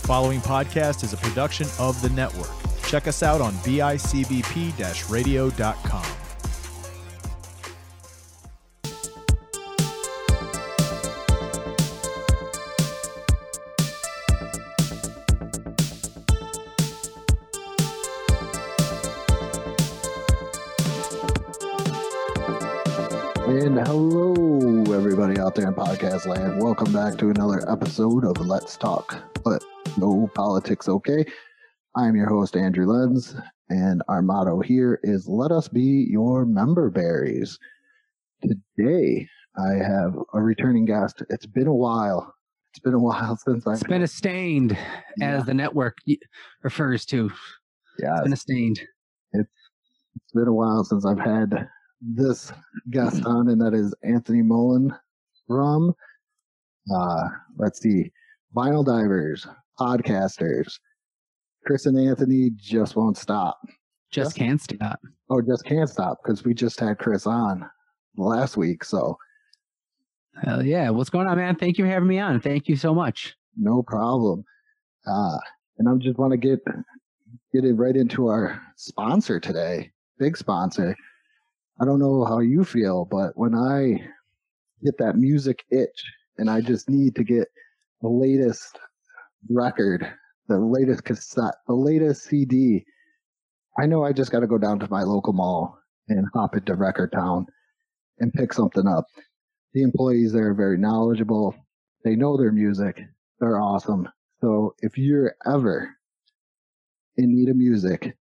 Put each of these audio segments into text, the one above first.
The following podcast is a production of the network. Check us out on bicbp radio.com. And hello, everybody out there in podcast land. Welcome back to another episode of Let's Talk, but no politics, okay? I'm your host, Andrew Lenz, and our motto here is Let us be your member berries. Today, I have a returning guest. It's been a while. It's been a while since I've It's been a stained, Yeah. as the network refers to. yeah, It's been a stained. it's been a while since I've had this guest on, and that is Anthony Mullen from, uh, let's see, Vinyl Divers, podcasters. Chris and Anthony just won't stop. Just can't stop. Oh, just can't stop because we just had Chris on last week, so Hell yeah. What's going on, man? Thank you for having me on. Thank you so much. no problem. Uh, and I just want to get get it right into our sponsor today, big sponsor. I don't know how you feel, but when I get that music itch and I just need to get the latest record, the latest cassette, the latest CD, I know I just got to go down to my local mall and hop into Record Town and pick something up. The employees there are very knowledgeable. They know their music. They're awesome. So if you're ever in need of music,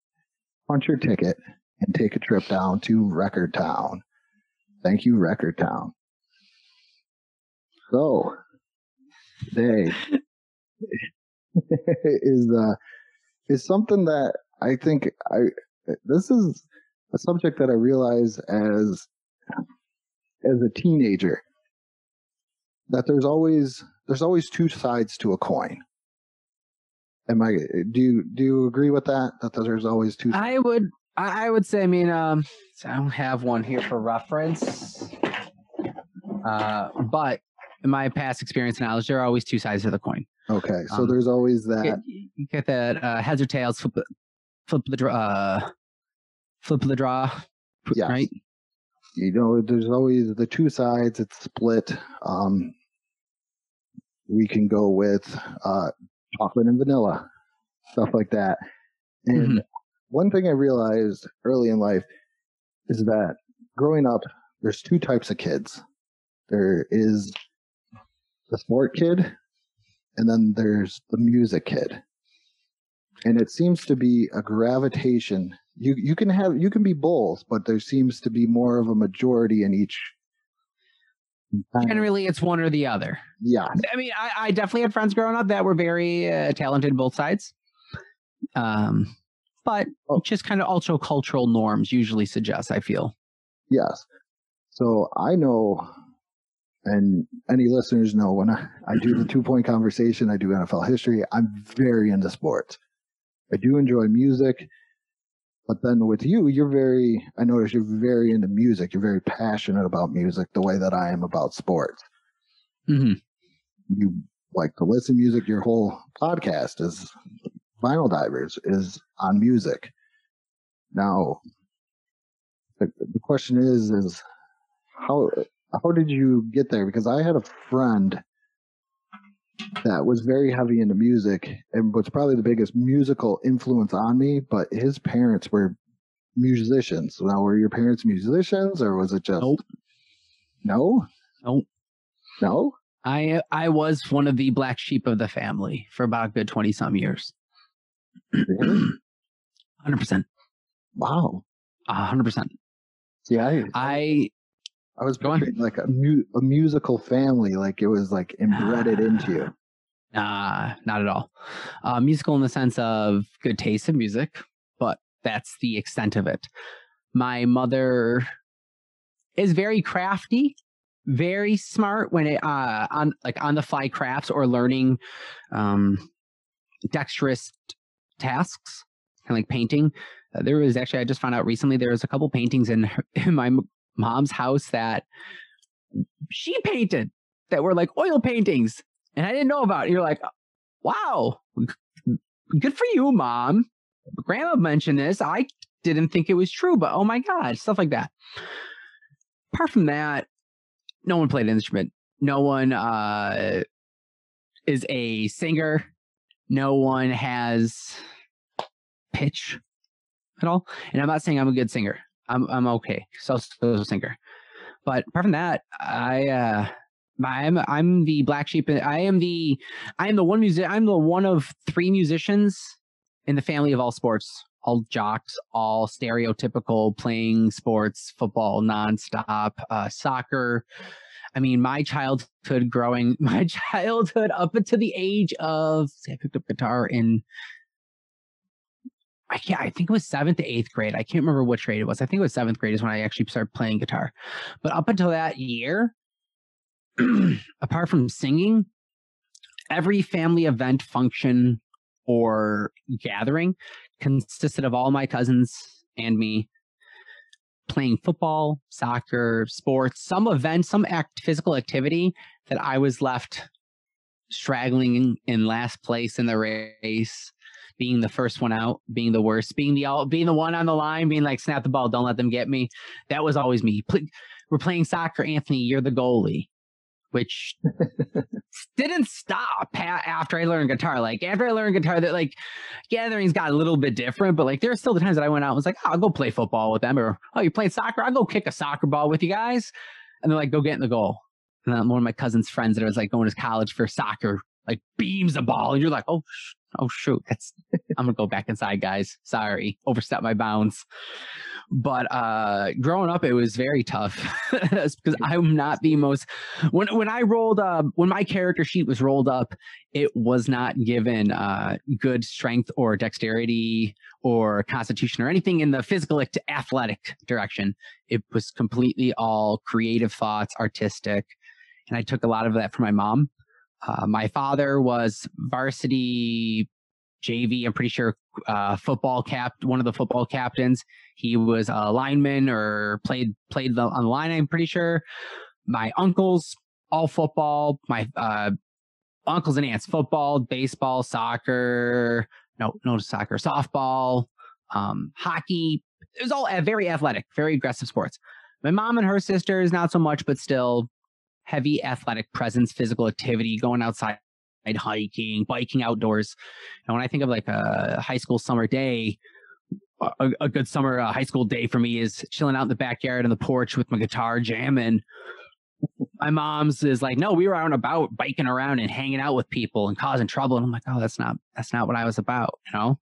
punch your ticket and take a trip down to Record Town. Thank you, Record Town. So today is uh is something that I think I this is a subject that I realize as as a teenager that there's always there's always two sides to a coin. Am I do you do you agree with that? That there's always two I would I I would say, I mean, um, I don't have one here for reference. Uh, but in my past experience and knowledge, there are always two sides to the coin. Okay, so um, there's always that. Get, you get that uh, heads or tails, flip, the- flip the draw, uh, flip the draw, Yes. right? you know there's always the two sides it's split um we can go with uh chocolate and vanilla stuff like that and one thing i realized early in life is that growing up there's two types of kids there is the sport kid and then there's the music kid and it seems to be a gravitation you you can have you can be both but there seems to be more of a majority in each Generally, it's one or the other. yeah I mean, I, I definitely had friends growing up that were very uh, talented both sides. Um, but Oh. just kind of ultra cultural norms usually suggest. I feel. yes so i know and any listeners know when i, I do the two point conversation i do nfl history i'm very into sports. I do enjoy music but then with you you're very i notice you're very into music. You're very passionate about music the way that i am about sports. Hmm you like to listen to music. Your whole podcast is vinyl divers is on music. Now the, the question is is how how did you get there because i had a friend that was very heavy into music and was probably the biggest musical influence on me but his parents were musicians now were your parents musicians or was it just Nope. no Nope. no I I was one of the black sheep of the family for about a good twenty some years. Really? Hundred percent. wow hundred percent. See, I I I was born like a mu- a musical family, like it was like embedded into you. Nah, not at all. Uh, musical in the sense of good taste in music, but that's the extent of it. My mother is very crafty, very smart when it uh, on like on the fly crafts or learning um, dexterous tasks, of like painting. Uh, there was actually I just found out recently there was a couple paintings in, her, in my mom's house that she painted that were like oil paintings and I didn't know about it. You're like, wow, good for you, mom. Grandma mentioned this. I didn't think it was true, but oh my God, stuff like that. Apart from that, no one played an instrument. No one uh, is a singer. No one has pitch at all. And I'm not saying I'm a good singer. I'm I'm okay. So so singer. But apart from that, I uh I'm I'm the black sheep. I am the I am the one music. I'm the one of three musicians in the family of all sports, all jocks, all stereotypical playing sports, football nonstop, uh, soccer. I mean, my childhood growing, my childhood up until the age of, see, I picked up guitar in I can't, I think it was seventh to eighth grade. I can't remember which grade it was. I think it was seventh grade is when I actually started playing guitar. But up until that year, apart from singing, every family event, function, or gathering consisted of all my cousins and me playing football, soccer, sports, some event, some act, physical activity that I was left straggling in last place in the race being the first one out, being the worst, being the all, being the one on the line, being like, snap the ball, don't let them get me. That was always me. We're playing soccer, Anthony. You're the goalie, which didn't stop after I learned guitar. Like after I learned guitar, that like gatherings got a little bit different, but like there are still the times that I went out and was like, oh, I'll go play football with them, or oh, you playing soccer? I'll go kick a soccer ball with you guys. And they're like, go get in the goal. And then one of my cousin's friends that was like going to college for soccer, like beams a ball, and you're like, oh, oh shoot, that's I'm gonna go back inside, guys. Sorry, overstepped my bounds. But uh growing up, it was very tough because I'm not the most when when I rolled up when my character sheet was rolled up, it was not given uh good strength or dexterity or constitution or anything in the physical athletic direction. It was completely all creative thoughts, artistic. And I took a lot of that from my mom uh, my father was varsity JV. I'm pretty sure uh, football cap, one of the football captains. He was a lineman or played played the, on the line. I'm pretty sure. My uncles all football. My uh, uncles and aunts football, baseball, soccer. No, no soccer, softball, um, hockey. It was all very athletic, very aggressive sports. My mom and her sisters, not so much, but still heavy athletic presence, physical activity, going outside hiking, biking outdoors. And when I think of like a high school summer day, a, a good summer uh, high school day for me is chilling out in the backyard on the porch with my guitar jamming. My mom's is like, no, we were out and about biking around and hanging out with people and causing trouble. And I'm like, oh, that's not that's not what I was about, you know.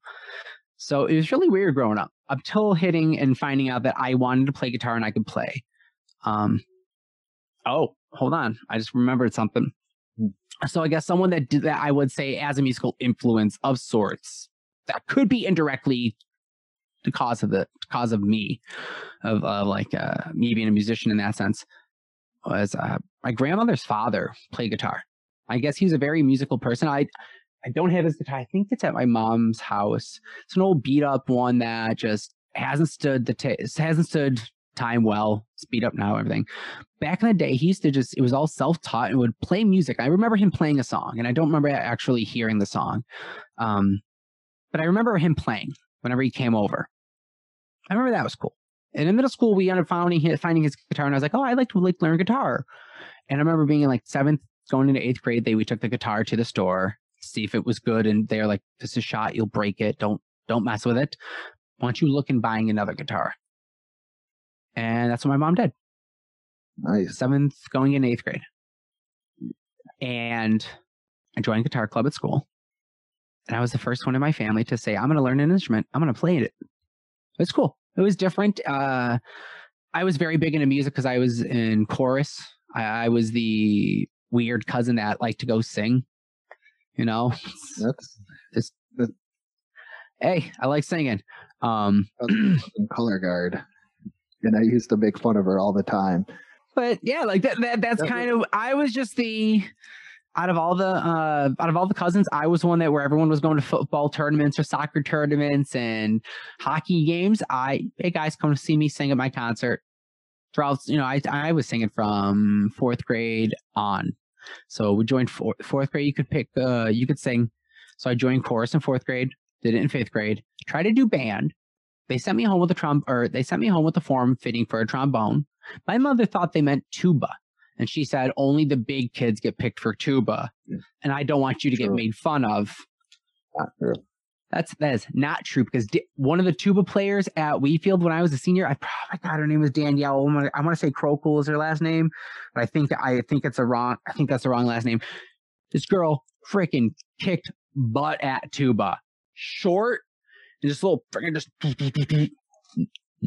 So it was really weird growing up until hitting and finding out that I wanted to play guitar and I could play. Um, oh, hold on, I just remembered something. So I guess someone that did that I would say as a musical influence of sorts that could be indirectly the cause of the cause of me of uh, like uh, me being a musician in that sense was uh, my grandmother's father played guitar. I guess he's a very musical person. I I don't have his guitar. I think it's at my mom's house. It's an old beat up one that just hasn't stood the test hasn't stood time well, speed up now, everything. Back in the day, he used to just, it was all self taught and would play music. I remember him playing a song, and I don't remember actually hearing the song. Um, but I remember him playing whenever he came over. I remember that was cool. And in middle school, we ended up finding his, finding his guitar, and I was like, oh, I'd like to like learn guitar. And I remember being in like seventh, going into eighth grade, they we took the guitar to the store, see if it was good, and they're like, this is shot, you'll break it, don't don't mess with it. Why don't you look in buying another guitar? And that's what my mom did. Nice. Seventh, going in eighth grade. And I joined guitar club at school. And I was the first one in my family to say, I'm going to learn an instrument. I'm going to play it. It's cool. It was different. Uh, I was very big into music because I was in chorus. I, I, was the weird cousin that liked to go sing. You know, that's it's, hey, I like singing. Um, color guard and I used to make fun of her all the time. But yeah, like that, that that's that kind was, of I was just the out of all the uh out of all the cousins, I was one that where everyone was going to football tournaments or soccer tournaments and hockey games. I hey guys, come to see me sing at my concert. Throughout, you know, I I was singing from fourth grade on. So we joined fourth, fourth grade. You could pick, uh, you could sing So I joined chorus in fourth grade, did it in fifth grade, tried to do band. They sent me home with a trom or they sent me home with a form fitting for a trombone. My mother thought they meant tuba. And she said, only the big kids get picked for tuba. And I don't want you to get made fun of. Not true. That's that is not true because one of the tuba players at Wheatfield when I was a senior, I probably oh got her name was Danielle. Oh I wanna- I want to say Krokul is her last name, but I think I think it's a wrong. I think that's the wrong last name. This girl freaking kicked butt at tuba, short and just little freaking just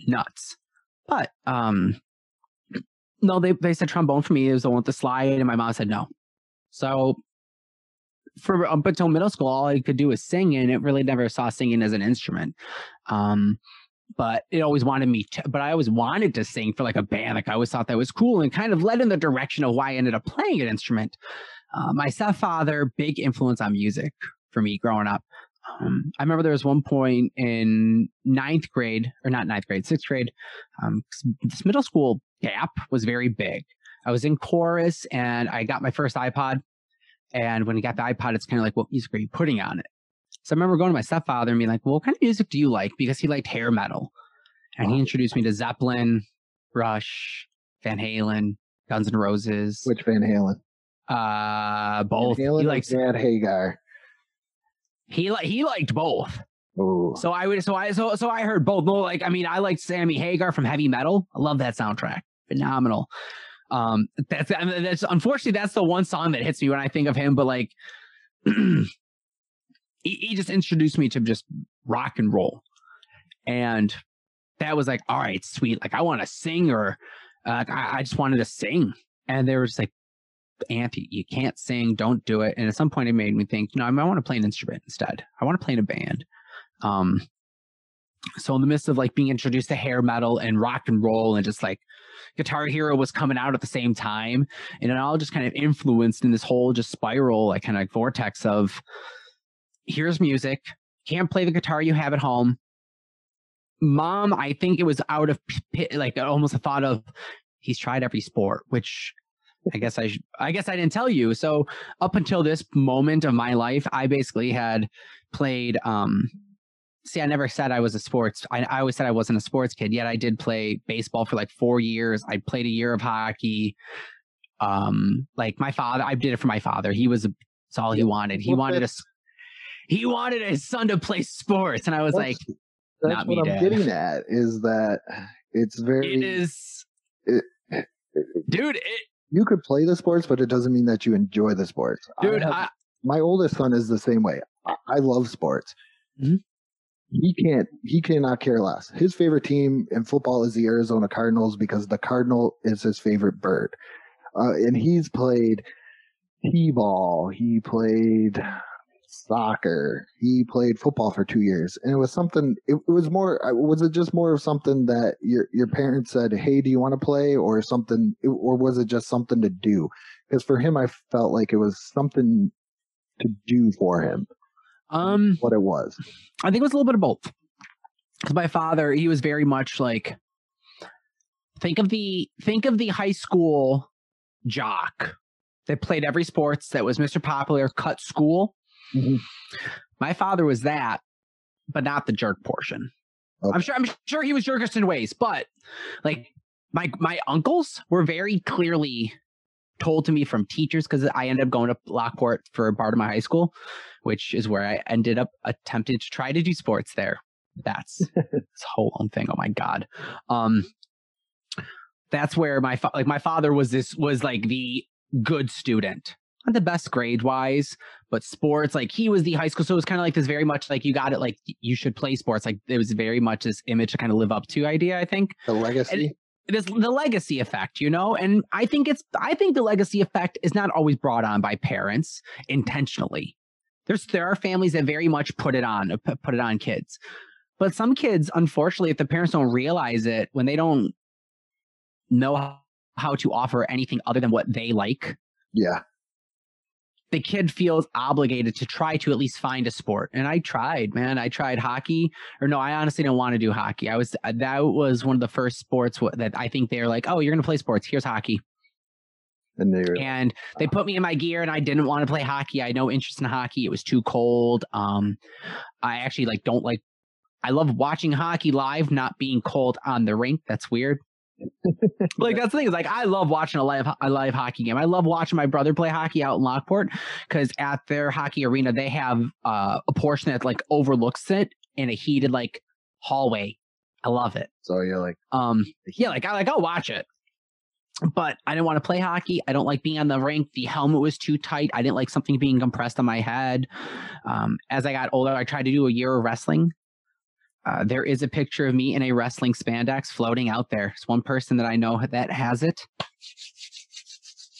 nuts. But um, no, they they said trombone for me. Was the one with the slide, and my mom said no. So for up until middle school, all I could do was sing, and it really never saw singing as an instrument. Um, but it always wanted me to, but I always wanted to sing for like a band. Like I always thought that was cool and kind of led in the direction of why I ended up playing an instrument. Uh, my stepfather, big influence on music for me growing up. Um, I remember there was one point in ninth grade, or not ninth grade, sixth grade. Um, this middle school gap was very big. I was in chorus and I got my first iPod. And when you got the iPod, it's kind of like, what music are you putting on it? So I remember going to my stepfather and being like, well, what kind of music do you like? Because he liked hair metal. And he introduced me to Zeppelin, Rush, Van Halen, Guns N' Roses, Which Van Halen? uh, both. Van Halen he likes Van Hagar. He li- he liked both. Oh, So I would so I so so I heard both. Like I mean, I liked Sammy Hagar from Heavy Metal. I love that soundtrack. Phenomenal. Um, that's I mean, that's unfortunately that's the one song that hits me when I think of him. But like, he, he just introduced me to just rock and roll, and that was like, all right, sweet. Like I want to sing, or uh, I, I just wanted to sing, and they were just like. Auntie, you can't sing, don't do it. And at some point, it made me think, you know, I, I want to play an instrument instead. I want to play in a band. Um, so in the midst of like being introduced to hair metal and rock and roll and just like Guitar Hero was coming out at the same time, and it all just kind of influenced in this whole just spiral, like kind of like vortex of here's music, can't play the guitar you have at home. Mom, I think it was out of like almost a thought of he's tried every sport, which I guess I should, I guess I didn't tell you. So up until this moment of my life, I basically had played um see i never said i was a sports I, I always said i wasn't a sports kid yet i did play baseball for like four years i played a year of hockey um like my father i did it for my father he was that's all he wanted he wanted that's- us he wanted his son to play sports and i was like That's- that's not what me, I'm Dad. getting at is that it's very. it is it- dude it, You could play the sports, but it doesn't mean that you enjoy the sports. Dude have- I, my oldest son is the same way. I, I love sports. Mhm. He can't. He cannot care less. His favorite team in football is the Arizona Cardinals because the cardinal is his favorite bird. Uh, and he's played t-ball. He played soccer. He played football for two years, and it was something. It, it was more. uh, Was it just more of something that your your parents said, "Hey, do you want to play?" or something, or was it just something to do? Because for him, I felt like it was something to do for him. um What it was. I think it was a little bit of both. Because my father, he was very much like think of the think of the high school jock that played every sports that was Mr. Popular, cut school. Mhm. My father was that, but not the jerk portion. Okay. I'm sure I'm sure he was jerkish in ways, but like my my uncles were very clearly told to me from teachers because I ended up going to Lockport for a part of my high school, which is where I ended up attempted to try to do sports there. That's this whole own thing. Oh my god. Um that's where my fa- like my father was this was like the good student. Not the best grade wise, but sports, like he was the high school. So it was kind of like this very much like you got it, like you should play sports. Like it was very much this image to kind of live up to idea, I think The legacy. this the legacy effect, you know, and I think it's I think the legacy effect is not always brought on by parents intentionally. There's there are families that very much put it on put it on kids, but some kids, unfortunately, if the parents don't realize it when they don't know how to offer anything other than what they like, yeah. The kid feels obligated to try to at least find a sport. And I tried, man. I tried hockey, or no, I honestly didn't want to do hockey. I was that was one of the first sports that I think they're like, oh, you're gonna play sports. Here's hockey. And they and they put me in my gear and I didn't want to play hockey. I had no interest in hockey. It was too cold. Um I actually like don't like I love watching hockey live, not being cold on the rink. That's weird. Like that's the thing is like I love watching a live a live hockey game. I love watching my brother play hockey out in Lockport because at their hockey arena they have uh, a portion that like overlooks it in a heated like hallway. I love it. So you're like, um, yeah, like I like I'll watch it, but I didn't want to play hockey. I don't like being on the rink. The helmet was too tight. I didn't like something being compressed on my head. Um, as I got older, I tried to do a year of wrestling. Uh, there is a picture of me in a wrestling spandex floating out there. It's one person that I know that has it.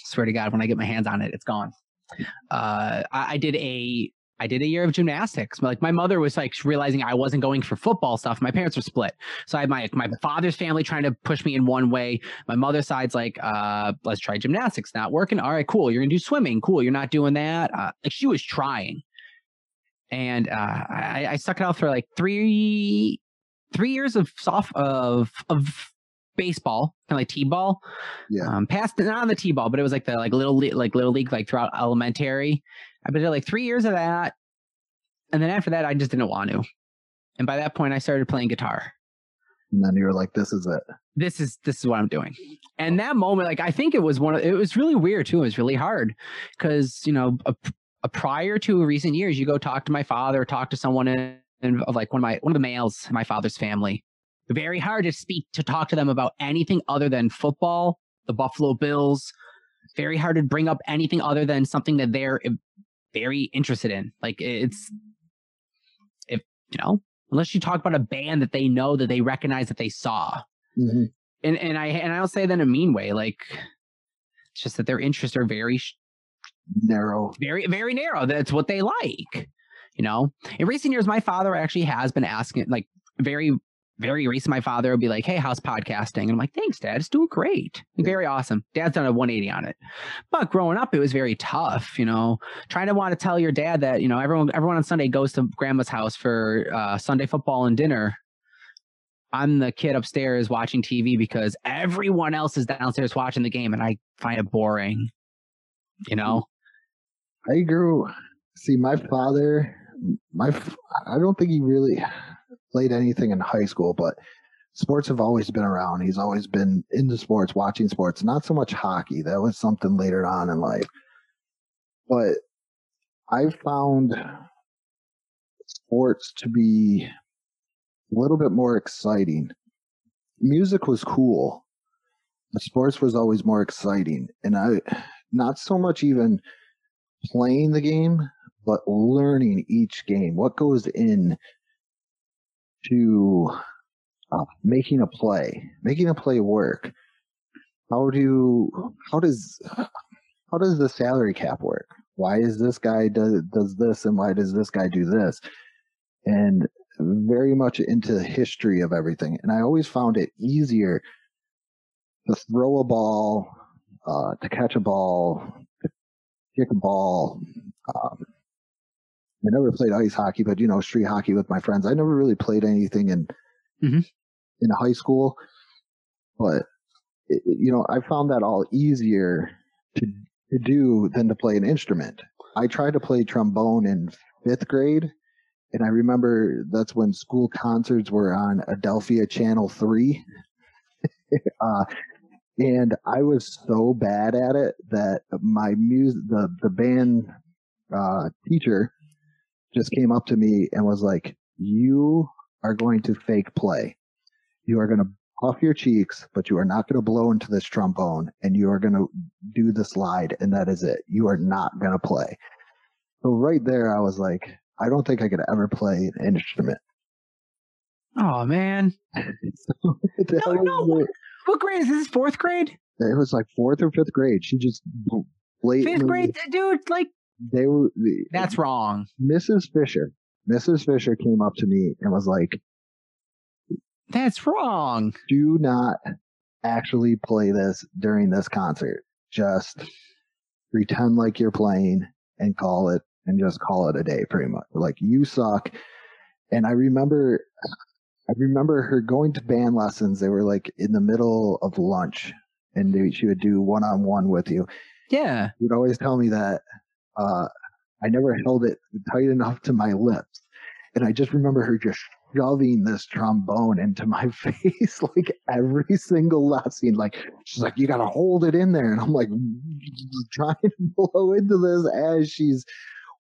Swear to God, when I get my hands on it, it's gone. Uh, I, I did a I did a year of gymnastics. Like my mother was like realizing I wasn't going for football stuff. My parents were split. So I had my my father's family trying to push me in one way. My mother's side's like, uh, let's try gymnastics. Not working. All right, cool. You're gonna do swimming. Cool. You're not doing that. Uh, like she was trying and uh, I, I stuck it out for like three three years of soft of of baseball, kind of like t-ball. Yeah. Um, passed not on the t-ball, but it was like the like little like little league like throughout elementary. I did like three years of that, and then after that, I just didn't want to. And by that point, I started playing guitar. And then you were like, "This is it. This is this is what I'm doing." And that moment, like I think it was one of it was really weird too. It was really hard because you know a prior to recent years, you go talk to my father, talk to someone in, in, of like one of my one of the males in my father's family. Very hard to speak to talk to them about anything other than football, the Buffalo Bills. Very hard to bring up anything other than something that they're eh, very interested in. Like it's if you know, unless you talk about a band that they know that they recognize that they saw. Mm-hmm. And and I and I don't say that in a mean way. Like it's just that their interests are very narrow. Very, very narrow. That's what they like. You know, in recent years, my father actually has been asking, like, very, very recent. My father would be like, "Hey, how's podcasting?" And I'm like, "Thanks, Dad. It's doing great. Very awesome." Dad's done a 180 on it. But growing up, it was very tough. You know, trying to want to tell your dad that you know everyone, everyone on Sunday goes to Grandma's house for uh, Sunday football and dinner. I'm the kid upstairs watching TV because everyone else is downstairs watching the game, and I find it boring. You know, I grew. See, my father, my I don't think he really played anything in high school, but sports have always been around. He's always been into sports, watching sports. Not so much hockey. That was something later on in life. But I found sports to be a little bit more exciting. Music was cool, but sports was always more exciting. And I, not so much even playing the game, but learning each game. What goes in to uh, making a play, making a play work. How do how does how does the salary cap work? Why is this guy does does this and why does this guy do this? And very much into the history of everything. And I always found it easier to throw a ball, uh, to catch a ball, kick a ball. Um, I never played ice hockey, but you know, street hockey with my friends. I never really played anything in mm-hmm. in high school, but it, you know, I found that all easier to to do than to play an instrument. I tried to play trombone in fifth grade, and I remember that's when school concerts were on Adelphia Channel Three. uh, and I was so bad at it that my music, the the band uh, teacher, just came up to me and was like, "You are going to fake play. You are going to puff your cheeks, but you are not going to blow into this trombone, and you are going to do the slide, and that is it. You are not going to play." So right there, I was like, I don't think I could ever play an instrument. Oh man! so, no, no. What grade is this? Fourth grade? It was like fourth or fifth grade. She just blatantly. Fifth grade, dude. Like they were. That's wrong. Mrs. Fisher. Mrs. Fisher came up to me and was like, "That's wrong. Do not actually play this during this concert. Just pretend like you're playing and call it and just call it a day. Pretty much. Like you suck." And I remember I remember her going to band lessons. They were like in the middle of lunch, and they, she would do one on one with you. Yeah. He'd always tell me that uh, I never held it tight enough to my lips. And I just remember her just shoving this trombone into my face like every single lesson. Like she's like, you gotta hold it in there. And I'm like trying to blow into this as she's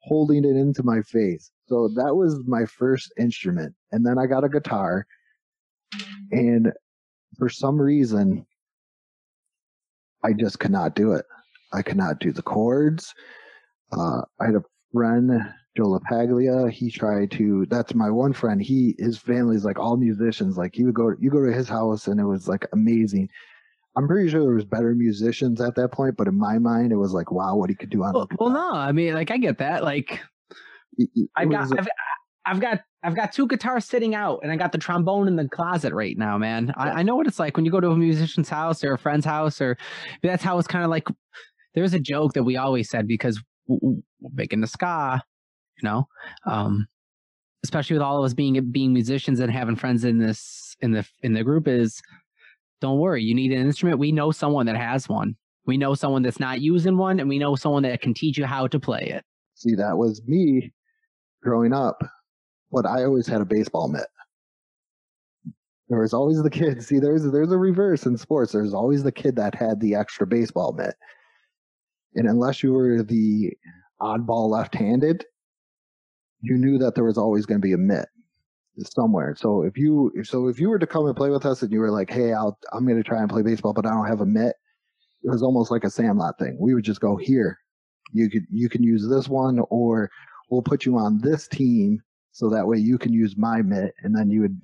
holding it into my face. So that was my first instrument. And then I got a guitar. And for some reason, I just could not do it. I could not do the chords. Uh, I had a friend, Joe LaPaglia. He tried to. That's my one friend. He his family's like all musicians. Like he would go. You go to his house, and it was like amazing. I'm pretty sure there was better musicians at that point, but in my mind, it was like, wow, what he could do on. Well, well no, I mean, like I get that. Like I got, I've, I've got, I've got two guitars sitting out, and I got the trombone in the closet right now, man. I, I know what it's like when you go to a musician's house or a friend's house, or that's how it's kind of like. There's a joke that we always said because we're making the ska, you know, um, especially with all of us being being musicians and having friends in this in the in the group is don't worry, you need an instrument. We know someone that has one. We know someone that's not using one, and we know someone that can teach you how to play it. See, that was me growing up, but I always had a baseball mitt. There was always the kid. See, there's there's a reverse in sports. There's always the kid that had the extra baseball mitt, and unless you were the oddball left-handed, you knew that there was always going to be a mitt somewhere. So if you so if you were to come and play with us and you were like, "Hey, I'll I'm going to try and play baseball, but I don't have a mitt," it was almost like a Sandlot thing. We would just go here. You could you can use this one, or we'll put you on this team so that way you can use my mitt, and then you would.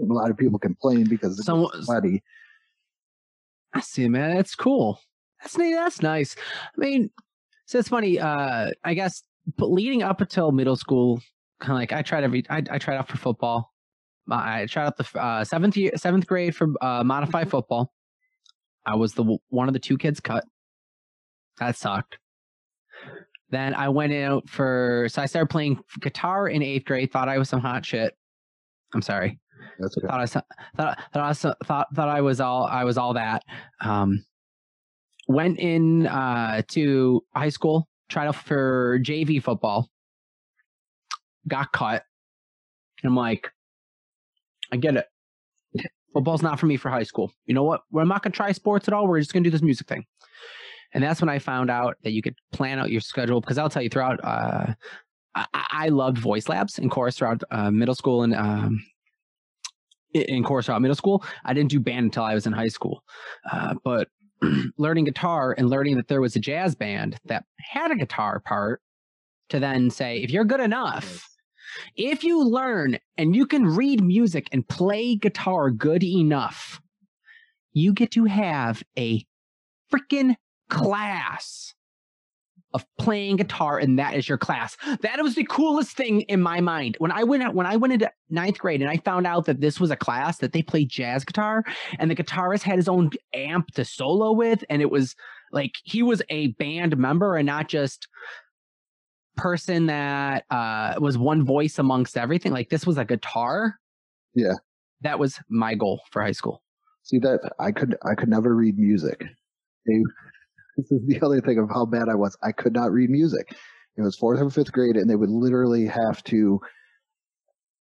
A lot of people complain because it's so, sweaty. I see, man. That's cool. That's neat. that's nice. I mean, so it's funny. Uh, I guess, but leading up until middle school, kind of like I tried every I, I tried out for football. I tried out the uh, seventh year, seventh grade for uh, modified football. I was the one of the two kids cut. That sucked. Then I went out for so I started playing guitar in eighth grade. Thought I was some hot shit. I'm sorry. That's okay. Thought I thought thought I was, thought thought I was all I was all that. Um, went in uh, to high school. Tried out for JV football got cut. And I'm like, I get it. Football's not for me for high school. You know what? We're not going to try sports at all. We're just going to do this music thing. And that's when I found out that you could plan out your schedule. Because I'll tell you, throughout, uh, I, I, loved voice labs and chorus throughout uh, middle school and um, in chorus throughout middle school. I didn't do band until I was in high school. Uh, but learning guitar and learning that there was a jazz band that had a guitar part to then say, if you're good enough, if you learn and you can read music and play guitar good enough, you get to have a freaking class of playing guitar and that is your class. That was the coolest thing in my mind. When I went when I went into ninth grade and I found out that this was a class that they played jazz guitar and the guitarist had his own amp to solo with and it was like he was a band member and not just person that uh, was one voice amongst everything. Like this was a guitar. Yeah. That was my goal for high school. See that I could I could never read music. This is the other thing of how bad I was. I could not read music. It was fourth or fifth grade, and they would literally have to.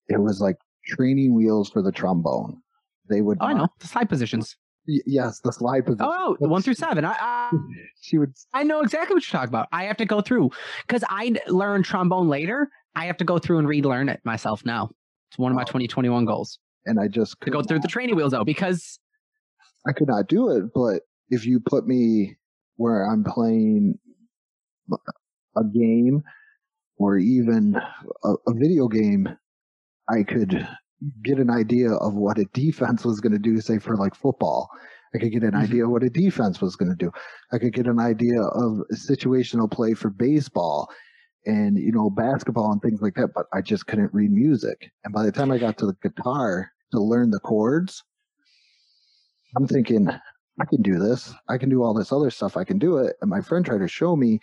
It was like training wheels for the trombone. They would. Oh, I know the slide positions yes, the slide position. Oh, one through seven. I, I, she would. I know exactly what you're talking about. I have to go through because I learned trombone later. I have to go through and relearn it myself now. It's one of my 2021 goals. And I just to go not, through the training wheels though because I could not do it. But if you put me where I'm playing a game or even a, a video game, I could get an idea of what a defense was going to do, say for like football. I could get an mm-hmm. idea what a defense was going to do. I could get an idea of situational play for baseball and, you know, basketball and things like that, but I just couldn't read music. And by the time I got to the guitar to learn the chords, I'm thinking, I can do this. I can do all this other stuff. I can do it. And my friend tried to show me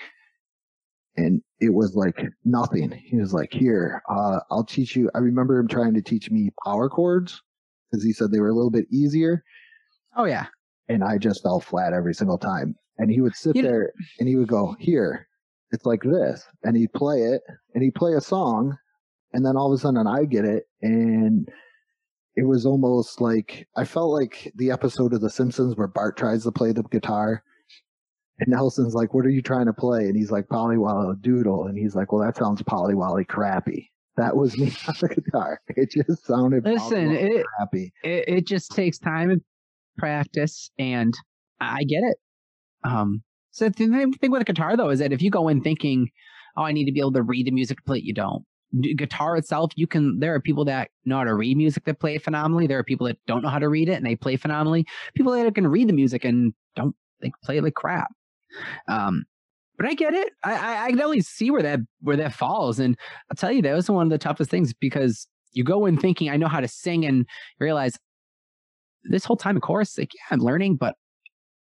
and it was like nothing. He was like, "Here, uh, I'll teach you." I remember him trying to teach me power chords because he said they were a little bit easier. Oh yeah, and I just fell flat every single time. and he would sit You know- there and he would go, "Here, it's like this," and he'd play it, and he'd play a song, and then all of a sudden I get it, and it was almost like I felt like the episode of The Simpsons where Bart tries to play the guitar. And Nelson's like, "What are you trying to play?" And he's like, "Polly Wolly Doodle." And he's like, "Well, that sounds Polly Wolly crappy." That was me on the guitar. It just sounded Listen, it- crappy. it, it just takes time and practice and i get it um so the thing thing with a guitar though is that if you go in thinking oh i need to be able to read the music to play you don't guitar itself you can there are people that know how to read music that play it phenomenally there are people that don't know how to read it and they play phenomenally people that can read the music and don't they play it like crap um but I get it. I, I I can definitely see where that where that falls, and I'll tell you that was one of the toughest things because you go in thinking I know how to sing and realize this whole time of course, like yeah, I'm learning, but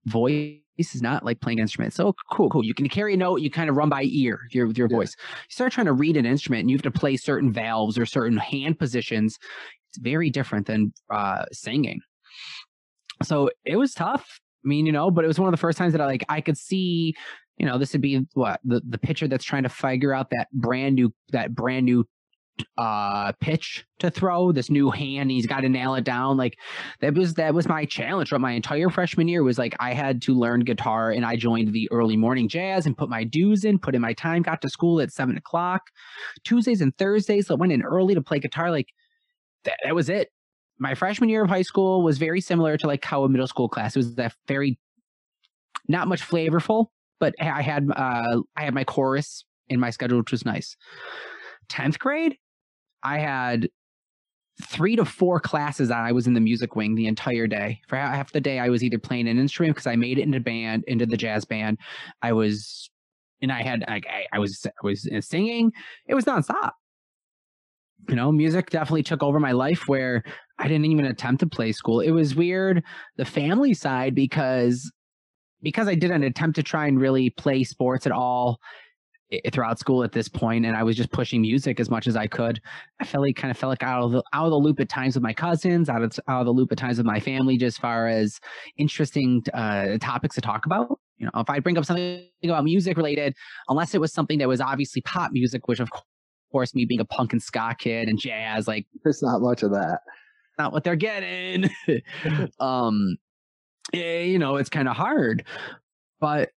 voice is not like playing an instrument. So cool, cool. You can carry a note, you kind of run by ear with your, with your Yeah. voice. You start trying to read an instrument and you have to play certain valves or certain hand positions. It's very different than uh, singing. So it was tough. I mean, you know, but it was one of the first times that I like I could see, you know, this would be what the the pitcher that's trying to figure out that brand new that brand new uh pitch to throw this new hand he's got to nail it down like that was that was my challenge for my entire freshman year was like i had to learn guitar and i joined the early morning jazz and put my dues in put in my time got to school at seven o'clock tuesdays and thursdays so i went in early to play guitar like that, that was it my freshman year of high school was very similar to like how a middle school class it was that very not much flavorful but i had uh i had my chorus in my schedule which was nice. 10th grade i had three to four classes that i was in the music wing the entire day. For half the day i was either playing an instrument because i made it into band into the jazz band. I was and i had like I, was i was uh, singing. It was nonstop you know music definitely took over my life where i didn't even attempt to play school. It was weird the family side because because i didn't attempt to try and really play sports at all throughout school at this point and i was just pushing music as much as i could. I felt like kind of felt like out of the out of the loop at times with my cousins out of out of the loop at times with my family just as far as interesting uh topics to talk about. You know if i bring up something about music related unless it was something that was obviously pop music which of course me being a punk and ska kid and jazz like There's not much of that. not what they're getting. um, eh, you know, it's kind of hard, but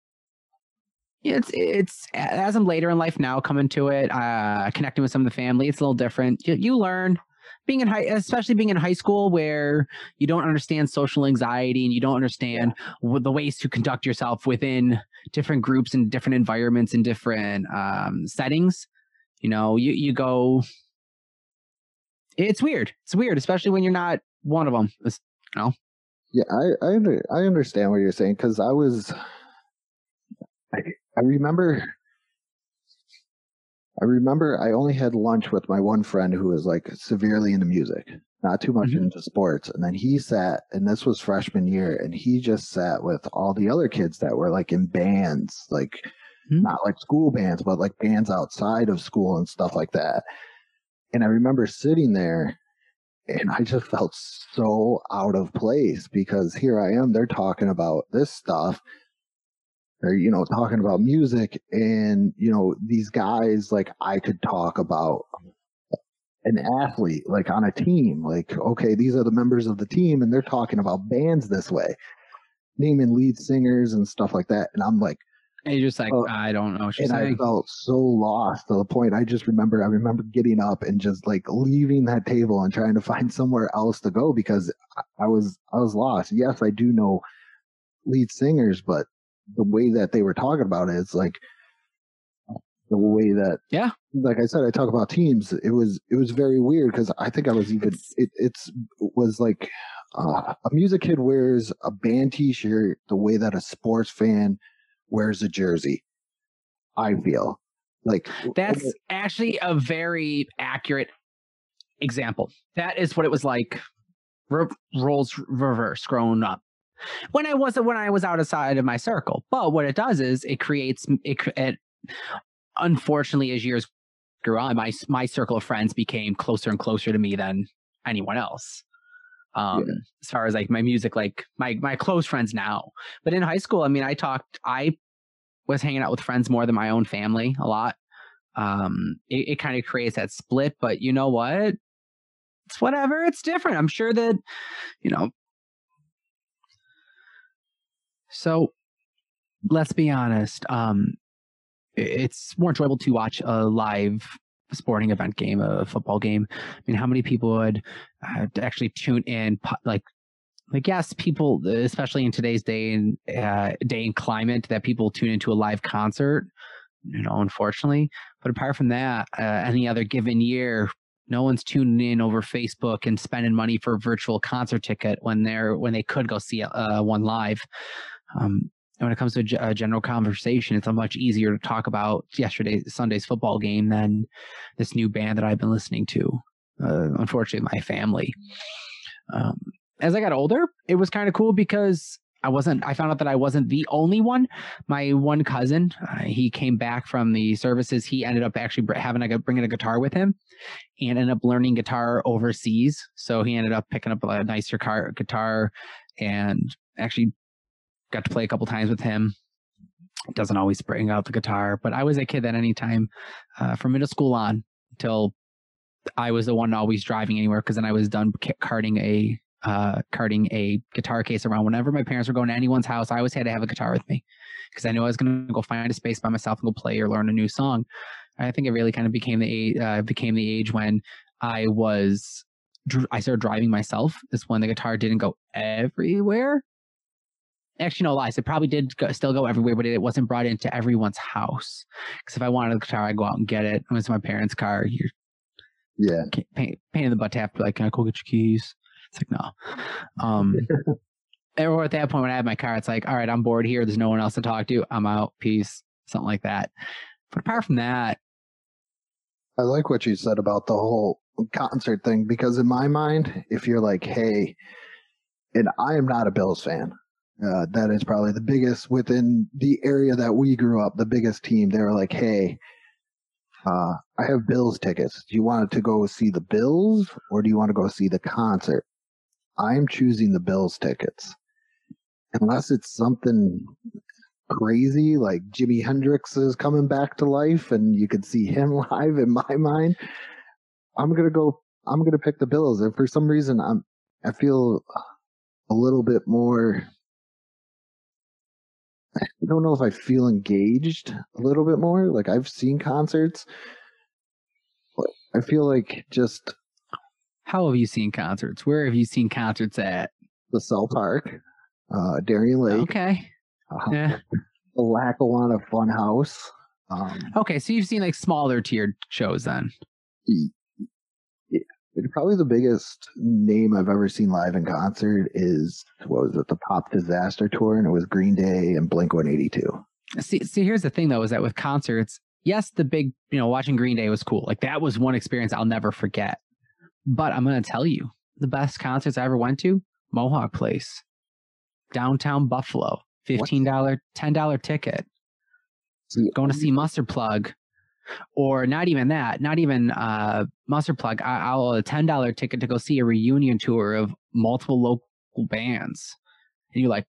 it's it's as I'm later in life now coming to it, uh, connecting with some of the family, it's a little different. You, you learn being in high, especially being in high school where you don't understand social anxiety and you don't understand what the ways to conduct yourself within different groups and different environments and different um, settings. You know, you you go. It's weird. It's weird, especially when you're not one of them. It's- Yeah, I I, under, I understand what you're saying because I was, I I remember, I remember I only had lunch with my one friend who was like severely into music, not too much Mhm. into sports, and then he sat, and this was freshman year, and he just sat with all the other kids that were like in bands, like Hmm. not like school bands, but like bands outside of school and stuff like that. And I remember sitting there and I just felt so out of place because here I am, they're talking about this stuff. They're, you know, talking about music and, you know, these guys, like I could talk about an athlete, like on a team, like, okay, these are the members of the team and they're talking about bands this way, naming lead singers and stuff like that. And I'm like, and you're just like, Oh, I don't know and I felt so lost to the point I just remember I remember getting up and just like leaving that table and trying to find somewhere else to go because I- was I was lost. Yes, I do know lead singers, but the way that they were talking about it, it's like the way that Yeah. like I said, I talk about teams. It was it was very weird because I think I was even It's- it it's was like uh, a music kid wears a band T-shirt the way that a sports fan wears a jersey. I feel like That's actually a very accurate example. That is what it was like. Re- roles reverse growing up. When I wasn't when I was outside of my circle, but what it does is it creates it. it unfortunately, as years grew on, my my circle of friends became closer and closer to me than anyone else. Um yeah. as far as like my music like my my close friends now. But in high school i mean i talked i was hanging out with friends more than my own family a lot. Um it, it kind of creates that split but you know what? It's whatever it's different. I'm sure that you know so let's be honest um it's more enjoyable to watch a live sporting event game, a football game. I mean, how many people would uh, actually tune in? Like, like yes, people, especially in today's day and uh, day and climate, that people tune into a live concert. You know, unfortunately, but apart from that, uh, any other given year, no one's tuning in over Facebook and spending money for a virtual concert ticket when they're when they could go see uh, one live. Um, and when it comes to a, general conversation, it's a much easier to talk about yesterday's Sunday's football game than this new band that I've been listening to. Uh, unfortunately, my family. Um, as I got older, it was kind of cool because I wasn't. I found out that I wasn't the only one. My one cousin, uh, he came back from the services. He ended up actually having a bringing a guitar with him, and ended up learning guitar overseas. So he ended up picking up a nicer car, guitar, and actually got to play a couple times with him. Doesn't always bring out the guitar, but I was a kid that any time uh, from middle school on until I was the one always driving anywhere because then I was done carting a uh, carting a guitar case around. Whenever my parents were going to anyone's house, I always had to have a guitar with me because I knew I was going to go find a space by myself and go play or learn a new song. I think it really kind of became the uh, became the age when I was I started driving myself. Is when the guitar didn't go everywhere actually no lies it probably did go, still go everywhere but it wasn't brought into everyone's house. Because if i wanted a guitar i'd go out and get it. It was my parents car you're yeah. Pain, pain in the butt to have to be like can i go get your keys? It's like no. Um or at that point when i had my car it's like all right i'm bored here there's no one else to talk to i'm out peace something like that. But apart from that i like what you said about the whole concert thing because in my mind if you're like hey and i am not a bills fan uh, that is probably the biggest within the area that we grew up, the biggest team. They were like, hey, uh, I have Bills tickets. Do you want to go see the Bills or do you want to go see the concert? I'm choosing the Bills tickets. Unless it's something crazy like Jimi Hendrix is coming back to life and you could see him live in my mind, I'm going to go, I'm going to pick the Bills. And for some reason, I'm, I feel a little bit more I don't know if I feel engaged a little bit more. Like I've seen concerts. I feel like just. How have you seen concerts? Where have you seen concerts at? The Cell Park, uh, Darien Lake. Okay. Uh, yeah. The Lackawanna Fun House. Um, okay, so you've seen like smaller tiered shows then probably the biggest name I've ever seen live in concert is what was it, the Pop Disaster Tour, and it was Green Day and Blink One Eighty Two. See, see, here's the thing though, is that with concerts, yes, the big, you know, watching Green Day was cool. Like that was one experience I'll never forget. But I'm gonna tell you, the best concerts I ever went to, Mohawk Place, downtown Buffalo, fifteen dollar, ten dollar ticket. See, going to see Mustard Plug or not even that, not even uh, Mustard Plug. I, will a ten dollar ticket to go see a reunion tour of multiple local bands, and you're like,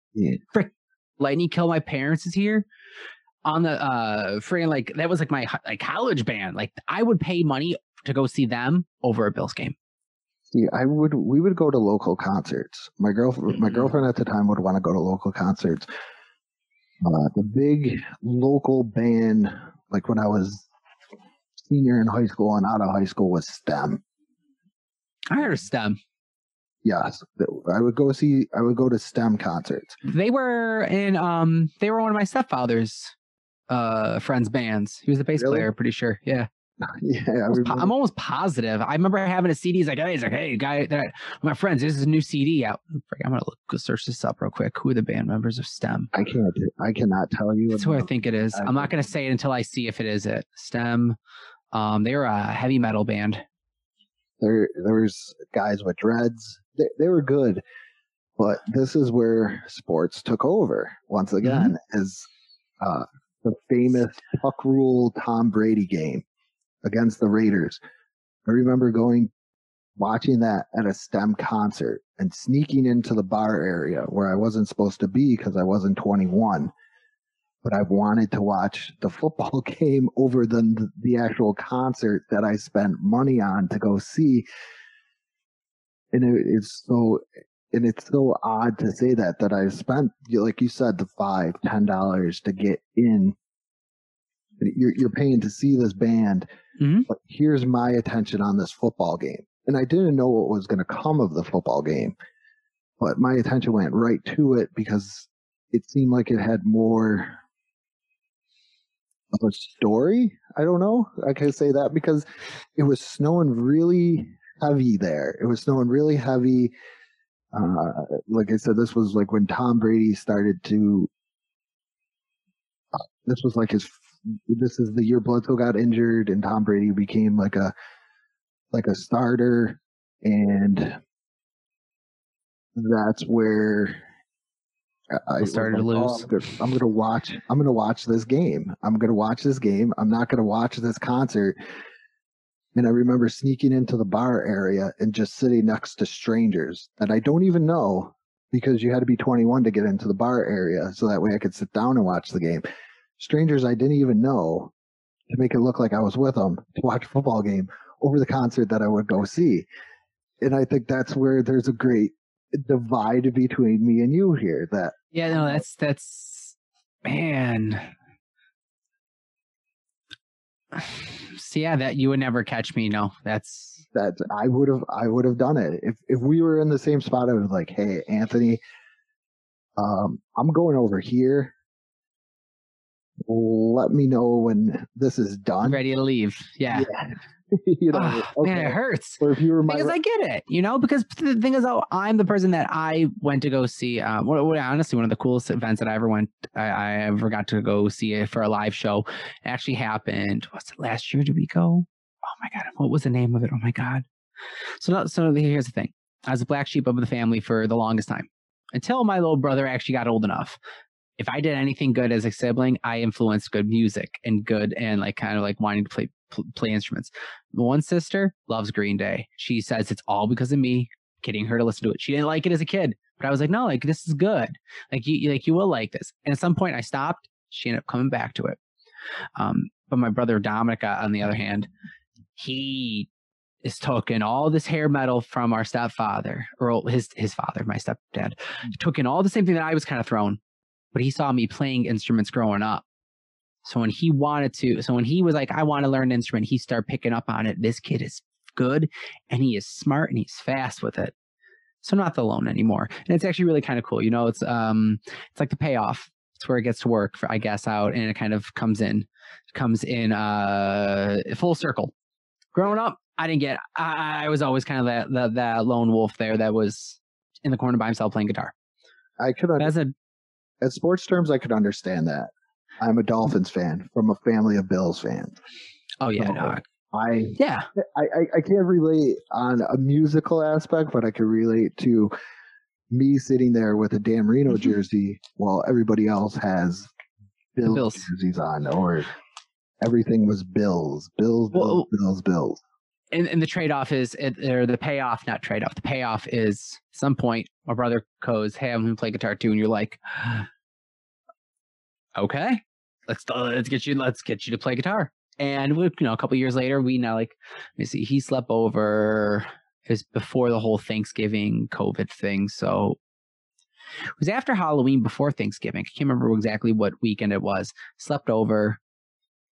frick, Lightning Kill My Parents is here on the uh friggin' like that was like my like college band. Like I would pay money to go see them over a Bills game. Yeah, I would. We would go to local concerts. My girlfriend, my mm-hmm. girlfriend at the time would want to go to local concerts. Uh, the big local band, like when I was senior in high school and out of high school was STEM. I heard of STEM. Yes, I would go see. I would go to STEM concerts. They were in. Um, they were one of my stepfather's uh friends' bands. He was a bass really? player, pretty sure. Yeah. yeah, almost po- I'm almost positive. I remember having a CD. He's like, hey, he's like, hey, guy, that my friends, this is a new CD out. I'm gonna look, go search this up real quick. Who are the band members of STEM? I can't. I cannot tell you. That's who I think it is. I'm not gonna say it until I see if it is it. STEM. Um, they were a heavy metal band. There, there was guys with dreads. They, they were good, but this is where sports took over once mm-hmm. again. Mm-hmm. As uh, the famous tuck rule Tom Brady game against the Raiders. I remember going watching that at a STEM concert, and sneaking into the bar area where I wasn't supposed to be because I wasn't 21. But I've wanted to watch the football game over the the actual concert that I spent money on to go see. And it, it's so and it's so odd to say that that I spent like you said the five ten dollars to get in. You're you're paying to see this band, Mhm. but here's my attention on this football game, and I didn't know what was going to come of the football game, but my attention went right to it because it seemed like it had more of a story. I don't know. I can say that because it was snowing really heavy there. It was snowing really heavy. Uh, like I said, this was like when Tom Brady started to. Uh, this was like his. This is the year Bledsoe got injured, and Tom Brady became like a, like a starter, and that's where I started to was "Oh, lose. I'm gonna watch. I'm gonna watch this game. I'm gonna watch this game. I'm not gonna watch this concert. And I remember sneaking into the bar area and just sitting next to strangers that I don't even know because you had to be 21 to get into the bar area. So that way I could sit down and watch the game. Strangers I didn't even know to make it look like I was with them to watch a football game over the concert that I would go see. And I think that's where there's a great divide between me and you here that Yeah, no, that's that's man. So yeah, that you would never catch me. No, that's that I would have I would have done it if if we were in the same spot. I was like, hey, Anthony, um, I'm going over here. Let me know when this is done. ready to leave. Yeah. you know, Ah, okay. Man, it hurts. Or if you were my Because I get it, you know. Because the thing is, though, I'm the person that I went to go see. Um, honestly, one of the coolest events that I ever went, I, I ever got to go see it for a live show. It actually happened. What's it? Last year? Did we go? Oh my god, what was the name of it? Oh my god. So, so here's the thing. I was a black sheep of the family for the longest time until my little brother actually got old enough. If I did anything good as a sibling, I influenced good music and good and like kind of like wanting to play pl- play instruments. The one sister loves Green Day. She says it's all because of me getting her to listen to it. She didn't like it as a kid, but I was like, no, like this is good. Like you, like you will like this. And at some point, I stopped. She ended up coming back to it. Um, but my brother Dominic, uh, on the other hand, he is taking all this hair metal from our stepfather or his his father, my stepdad, took in all the same thing that I was kind of thrown, but he saw me playing instruments growing up. So when he wanted to, so when he was like, I want to learn an instrument, he started picking up on it. This kid is good and he is smart and he's fast with it. So I'm not alone anymore. And it's actually really kind of cool. You know, it's um it's like the payoff. It's where it gets to work, for, I guess, out and it kind of comes in, comes in uh full circle. Growing up, I didn't get I, I was always kind of that, that that lone wolf there that was in the corner by himself playing guitar. I could as a at sports terms I could understand that. I'm a Dolphins fan from a family of Bills fans. oh yeah, So, no, I yeah. I, I, I can't relate on a musical aspect, but I can relate to me sitting there with a Dan Marino Mhm. jersey while everybody else has Bills, Bills. jerseys on, or everything was Bills, Bills, Bills, Well- Bills, Bills. and, and the trade off is or the payoff, not trade off. The payoff is some point my brother goes, "Hey, I'm gonna play guitar too," and you're like, "Okay, let's uh, let's get you let's get you to play guitar." And we, you know, a couple years later, we now like let me see, he slept over. It was before the whole Thanksgiving COVID thing, so it was after Halloween, before Thanksgiving. I can't remember exactly what weekend it was. Slept over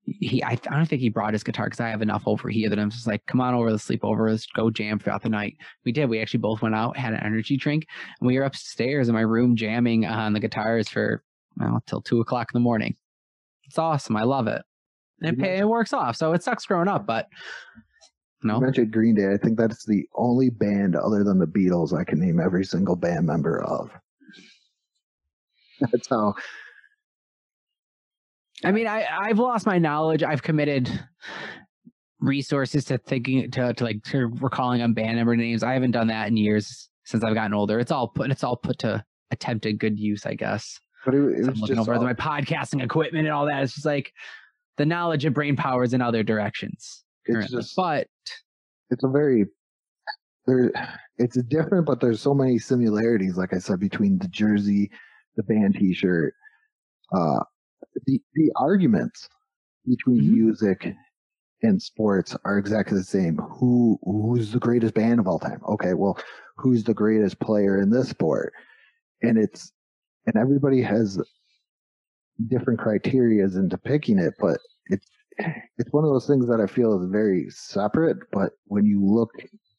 he I, I don't think he brought his guitar because I have enough over here that I'm just like, come on over, let's sleep over, let's go jam throughout the night. We did. We actually both went out, had an energy drink, and we were upstairs in my room jamming on the guitars for well till two o'clock in the morning. It's awesome. I love it. And it, pay, it works off. So it sucks growing up, but no. You mentioned Green Day. I think that's the only band other than the Beatles I can name every single band member of. That's how I mean, I I've lost my knowledge. I've committed resources to thinking to, to like to recalling on band member names. I haven't done that in years since I've gotten older. It's all put it's all put to attempted good use, I guess. But it, it So was I'm looking just over all- my podcasting equipment and all that. It's just like the knowledge of brain powers in other directions. it's just but it's a very there it's different, but there's so many similarities. Like I said, between the jersey, the band T-shirt, uh, the the arguments between Mhm. music and sports are exactly the same. Who who's the greatest band of all time? Okay, well, who's the greatest player in this sport? And it's and everybody has different criterias into picking it, but it's it's one of those things that I feel is very separate. But when you look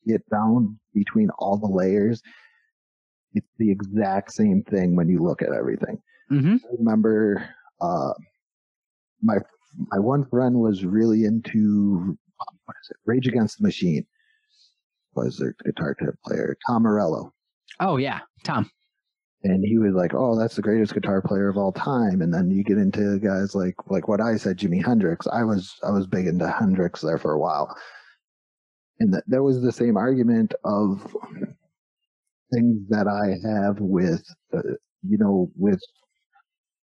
it down between all the layers, it's the exact same thing when you look at everything. hmm I remember uh, my my one friend was really into what is it? Rage Against the Machine was their guitar player, Tom Morello. Oh yeah, Tom. And he was like, "Oh, that's the greatest guitar player of all time." And then you get into guys like like what I said, Jimi Hendrix. I was I was big into Hendrix there for a while, and that there was the same argument of things that I have with, uh, you know, with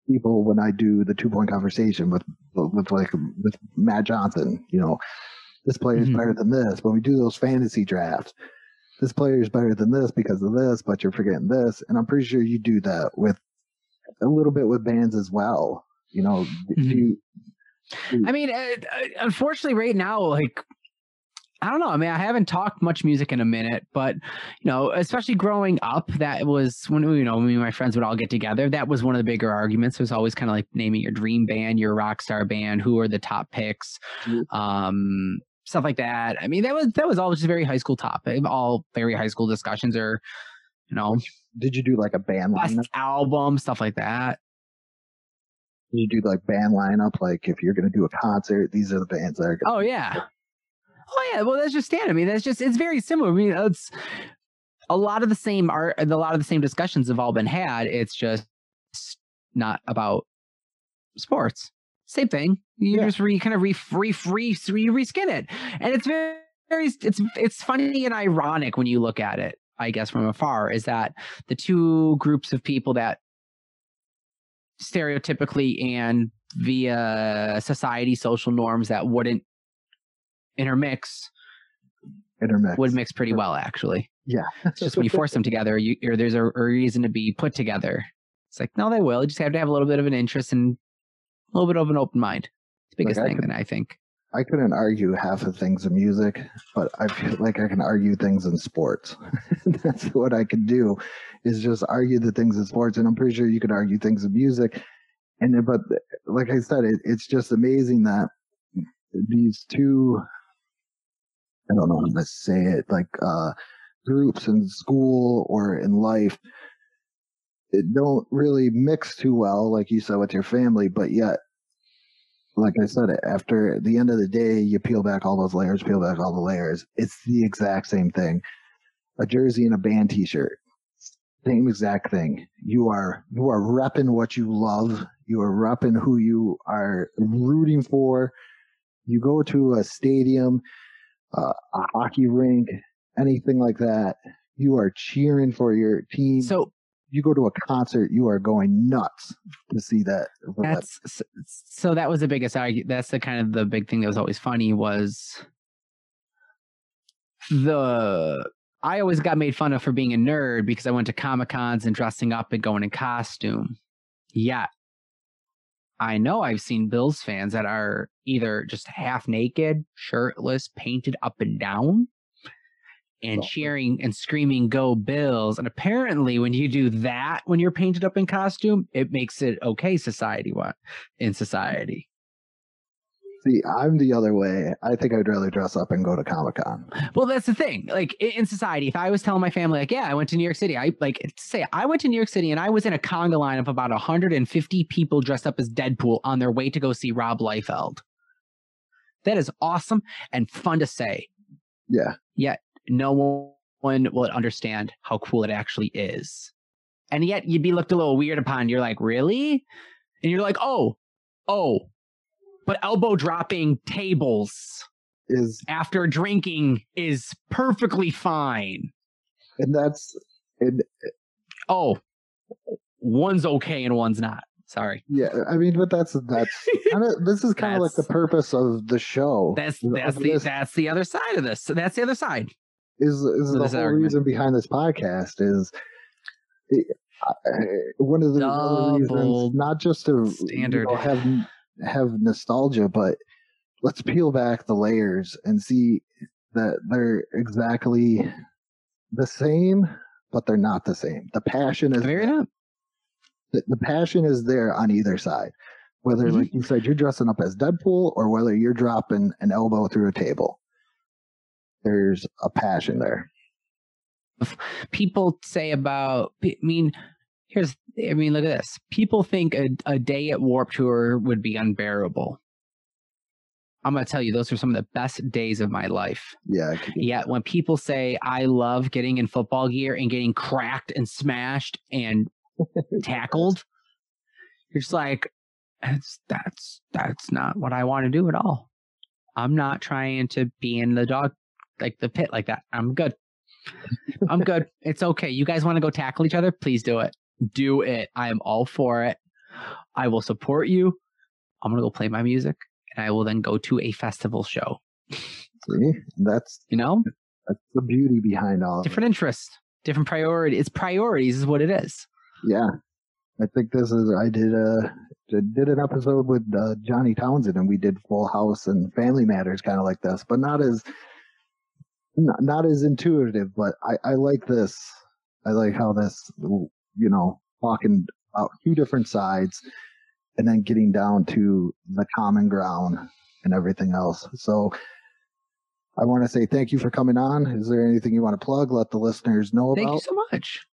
people when I do the two point conversation with with like with Matt Johnson. You know, this player is Mhm. better than this. When we do those fantasy drafts, this player is better than this because of this, but you're forgetting this. And I'm pretty sure you do that with a little bit with bands as well. You know, do Mhm. you, I mean, uh, uh, unfortunately, right now, like, I don't know. I mean, I haven't talked much music in a minute, but you know, especially growing up, that was when you know me and my friends would all get together. That was one of the bigger arguments. It was always kind of like naming your dream band, your rock star band, who are the top picks, Mhm. um, stuff like that. I mean, that was that was all just very high school topic. All very high school discussions are, you know, did you do like a band lineup? album, stuff like that. Did you do like band lineup? Like if you're going to do a concert, these are the bands that are going Oh yeah. Oh yeah. Well, that's just standard. I mean, that's just it's very similar. I mean, it's a lot of the same art. A lot of the same discussions have all been had. It's just not about sports. Same thing. You Yeah. just re kind of re re re re reskin it, and it's very very it's it's funny and ironic when you look at it. I guess from afar is that the two groups of people that stereotypically and via society social norms that wouldn't intermix intermix. would mix pretty well actually Yeah. it's just when you force them together you or there's a, a reason to be put together it's like no they will you just have to have a little bit of an interest and a little bit of an open mind it's the biggest Like, I thing could- and i think I couldn't argue half of things in music, but I feel like I can argue things in sports. That's what I can do is just argue the things in sports. And I'm pretty sure you could argue things in music. And but like I said, it, it's just amazing that these two, I don't know how to say it, like, uh, groups in school or in life, don't really mix too well, like you said with your family, but yet like I said, after the end of the day, you peel back all those layers, peel back all the layers. It's the exact same thing. A jersey and a band T-shirt, same exact thing. You are you are repping what you love. You are repping who you are rooting for. You go to a stadium, uh, a hockey rink, anything like that. You are cheering for your team. so you go to a concert, you are going nuts to see that. that's so that was the biggest argument that's the kind of the big thing that was always funny was the I always got made fun of for being a nerd because I went to Comic Cons and dressing up and going in costume. Yeah. I know I've seen Bills fans that are either just half naked, shirtless, painted up and down, and cheering and screaming, Go Bills. And apparently, when you do that, when you're painted up in costume, it makes it okay society what in society. See, I'm the other way. I think I'd rather dress up and go to Comic Con. Well, that's the thing. Like in society, if I was telling my family, like, yeah, I went to New York City, I like say I went to New York City and I was in a conga line of about 150 people dressed up as Deadpool on their way to go see Rob Liefeld. That is awesome and fun to say. Yeah. Yeah, No one will understand how cool it actually is. And yet you'd be looked a little weird upon. You're like, really? And you're like, oh, oh, but elbow dropping tables is after drinking is perfectly fine. and that's and uh, Oh, one's okay and one's not. Sorry. yeah. I mean, but that's that's kind of this is kind of like the purpose of the show. That's that's the that's the other side of this. So that's the other side. Is is the whole argument. reason behind this podcast is it, uh, one of the Double reasons not just to you standard. know, have have nostalgia, but let's peel back the layers and see that they're exactly the same, but they're not the same. The passion is Very not. the, the passion is there on either side. Whether, Mhm. like you said, you're dressing up as Deadpool or whether you're dropping an elbow through a table, there's a passion there. people say about i mean here's i mean look at this people think a, a day at Warped Tour would be unbearable i'm going to tell you those are some of the best days of my life Yeah. I could get yet when people say i love getting in football gear and getting cracked and smashed and tackled you're just like that's that's that's not what i want to do at all i'm not trying to be in the dog like the pit like that. I'm good. I'm good. It's okay. You guys want to go tackle each other? Please do it. Do it. I am all for it. I will support you. I'm gonna go play my music and i will then go to a festival show. See, that's you know? that's the beauty behind all different interests different priority it's priorities is what it is. Yeah, I think this is. I did a did an episode with uh, Johnny Townsend, and we did Full House and Family Matters, kind of like this, but not as not, not as intuitive. But I I like this. I like how this, you know, talking about two different sides, and then getting down to the common ground and everything else. So. I want to say thank you for coming on. Is there anything you want to plug? Let the listeners know Thank about. you so much.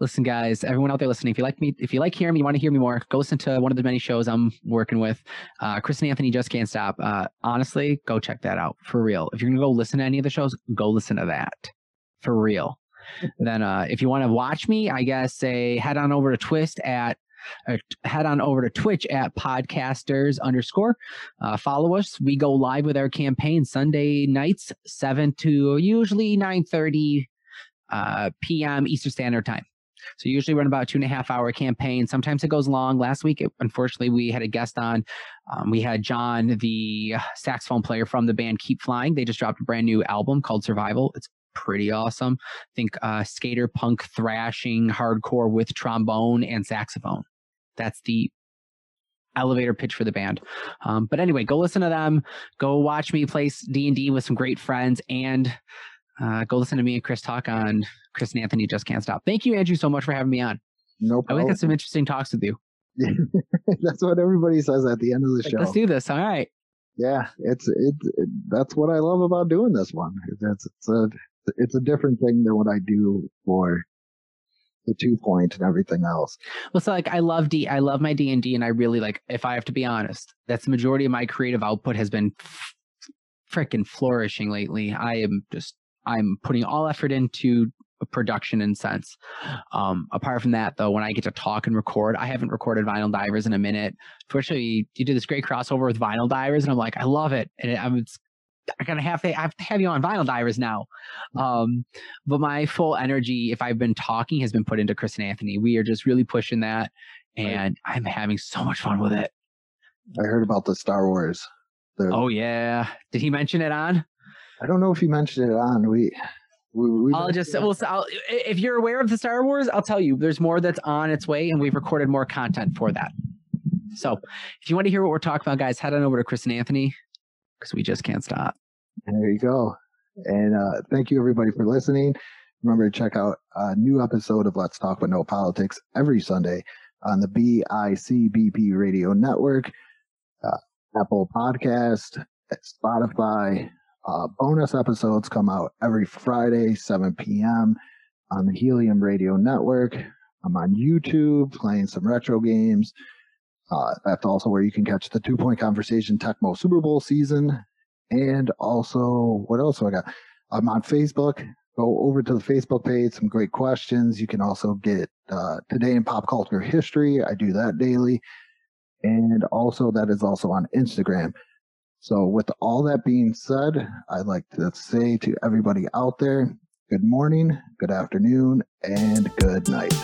Listen, guys, everyone out there listening, if you like me, if you like hearing me, you want to hear me more, go listen to one of the many shows I'm working with. Uh, Chris and Anthony just can't stop. Uh, honestly, go check that out for real. If you're gonna go listen to any of the shows, go listen to that for real. then, uh, if you want to watch me, I guess say head on over to Twist at. Uh, head on over to Twitch at podcasters underscore. Uh, follow us. We go live with our campaign Sunday nights, seven to usually nine thirty uh, p.m. Eastern Standard Time. So usually run about two and a half hour campaign. Sometimes it goes long. Last week, it, unfortunately, we had a guest on. Um, we had John, the saxophone player from the band Keep Flying. They just dropped a brand new album called Survival. It's pretty awesome. I think uh, skater punk thrashing hardcore with trombone and saxophone. That's the elevator pitch for the band. Um, but anyway, go listen to them. Go watch me play D and D with some great friends, and uh, go listen to me and Chris talk on Chris and Anthony just can't stop. Thank you, Andrew, so much for having me on. No problem. I always got some interesting talks with you. that's what everybody says at the end of the Like, show. let's do this. All right. yeah, it's it, it. That's what I love about doing this one. It's it's a it's a different thing than what I do for the two point and everything else. Well, so like I love D. I love my D and D, and I really like. If I have to be honest, that's the majority of my creative output has been freaking flourishing lately. I am just I'm putting all effort into production and sense. Um, apart from that, though, when I get to talk and record, I haven't recorded Vinyl Divers in a minute. Fortunately, you did this great crossover with Vinyl Divers, and I'm like, I love it, and it, I'm. It's, I gotta have to, I have to have you on Vinyl Divers now. Um, but my full energy, if I've been talking, has been put into Chris and Anthony. We are just really pushing that, and I'm having so much fun with it. I heard about the Star Wars. The, Oh yeah, did he mention it on? I don't know if you mentioned it on. We we, we I'll just well, so I'll, if you're aware of the Star Wars, I'll tell you. There's more that's on its way, and we've recorded more content for that. So, if you want to hear what we're talking about, guys, head on over to Chris and Anthony because we just can't stop. There you go. And uh, thank you everybody for listening. Remember to check out a new episode of Let's Talk But No Politics every Sunday on the BICBP Radio Network, uh, Apple Podcast, Spotify. Uh, bonus episodes come out every Friday, 7 p.m. on the Helium Radio Network. I'm on YouTube playing some retro games. Uh, that's also where you can catch the Two Point Conversation Tecmo Super Bowl season. And also, what else do I got? I'm on Facebook. Go over to the Facebook page, some great questions. You can also get uh, Today in Pop Culture History. I do that daily. And also, that is also on Instagram. So, with all that being said, I'd like to say to everybody out there good morning, good afternoon, and good night.